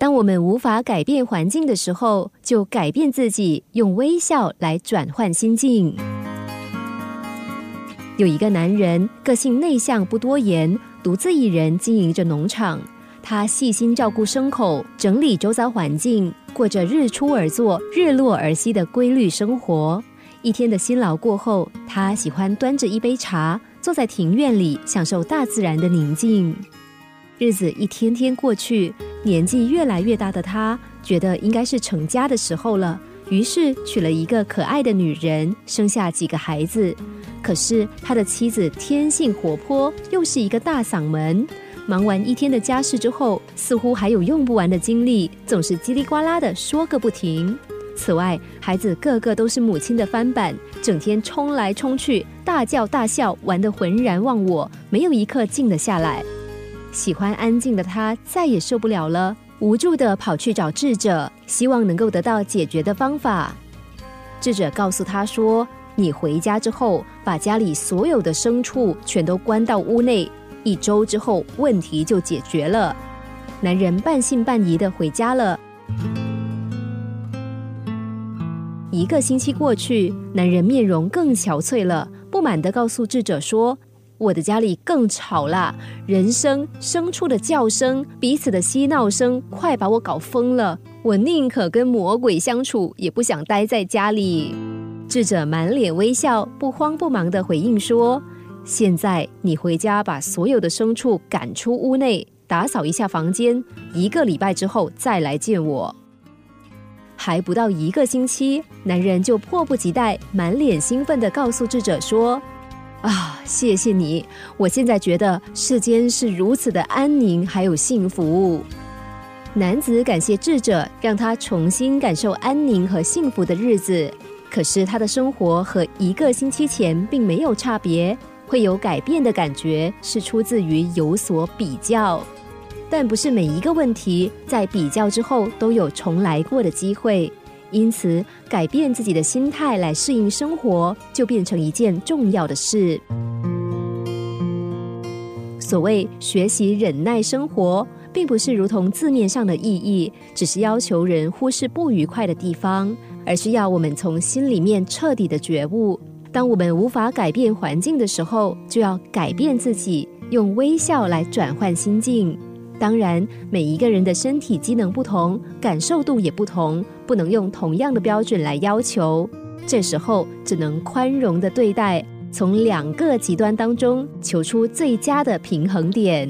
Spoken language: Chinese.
当我们无法改变环境的时候，就改变自己，用微笑来转换心境。有一个男人，个性内向，不多言，独自一人经营着农场。他细心照顾牲口，整理周遭环境，过着日出而作、日落而息的规律生活。一天的辛劳过后，他喜欢端着一杯茶，坐在庭院里，享受大自然的宁静。日子一天天过去，年纪越来越大的他，觉得应该是成家的时候了，于是娶了一个可爱的女人，生下几个孩子。可是他的妻子天性活泼，又是一个大嗓门，忙完一天的家事之后，似乎还有用不完的精力，总是叽里呱啦的说个不停。此外，孩子个个都是母亲的翻版，整天冲来冲去，大叫大笑，玩得浑然忘我，没有一刻静得下来。喜欢安静的他再也受不了了，无助的跑去找智者，希望能够得到解决的方法。智者告诉他说：“你回家之后，把家里所有的牲畜全都关到屋内，一周之后问题就解决了。”男人半信半疑的回家了。一个星期过去，男人面容更憔悴了，不满的告诉智者说。我的家里更吵啦，人声、牲畜的叫声、彼此的嬉闹声，快把我搞疯了。我宁可跟魔鬼相处，也不想待在家里。智者满脸微笑，不慌不忙的回应说：“现在你回家，把所有的牲畜赶出屋内，打扫一下房间。一个礼拜之后再来见我。”还不到一个星期，男人就迫不及待、满脸兴奋的告诉智者说。啊，谢谢你！我现在觉得世间是如此的安宁，还有幸福。男子感谢智者，让他重新感受安宁和幸福的日子。可是他的生活和一个星期前并没有差别，会有改变的感觉，是出自于有所比较。但不是每一个问题在比较之后都有重来过的机会。因此，改变自己的心态来适应生活，就变成一件重要的事。所谓学习忍耐生活，并不是如同字面上的意义，只是要求人忽视不愉快的地方，而是要我们从心里面彻底的觉悟。当我们无法改变环境的时候，就要改变自己，用微笑来转换心境。当然，每一个人的身体机能不同，感受度也不同，不能用同样的标准来要求。这时候只能宽容的对待，从两个极端当中求出最佳的平衡点。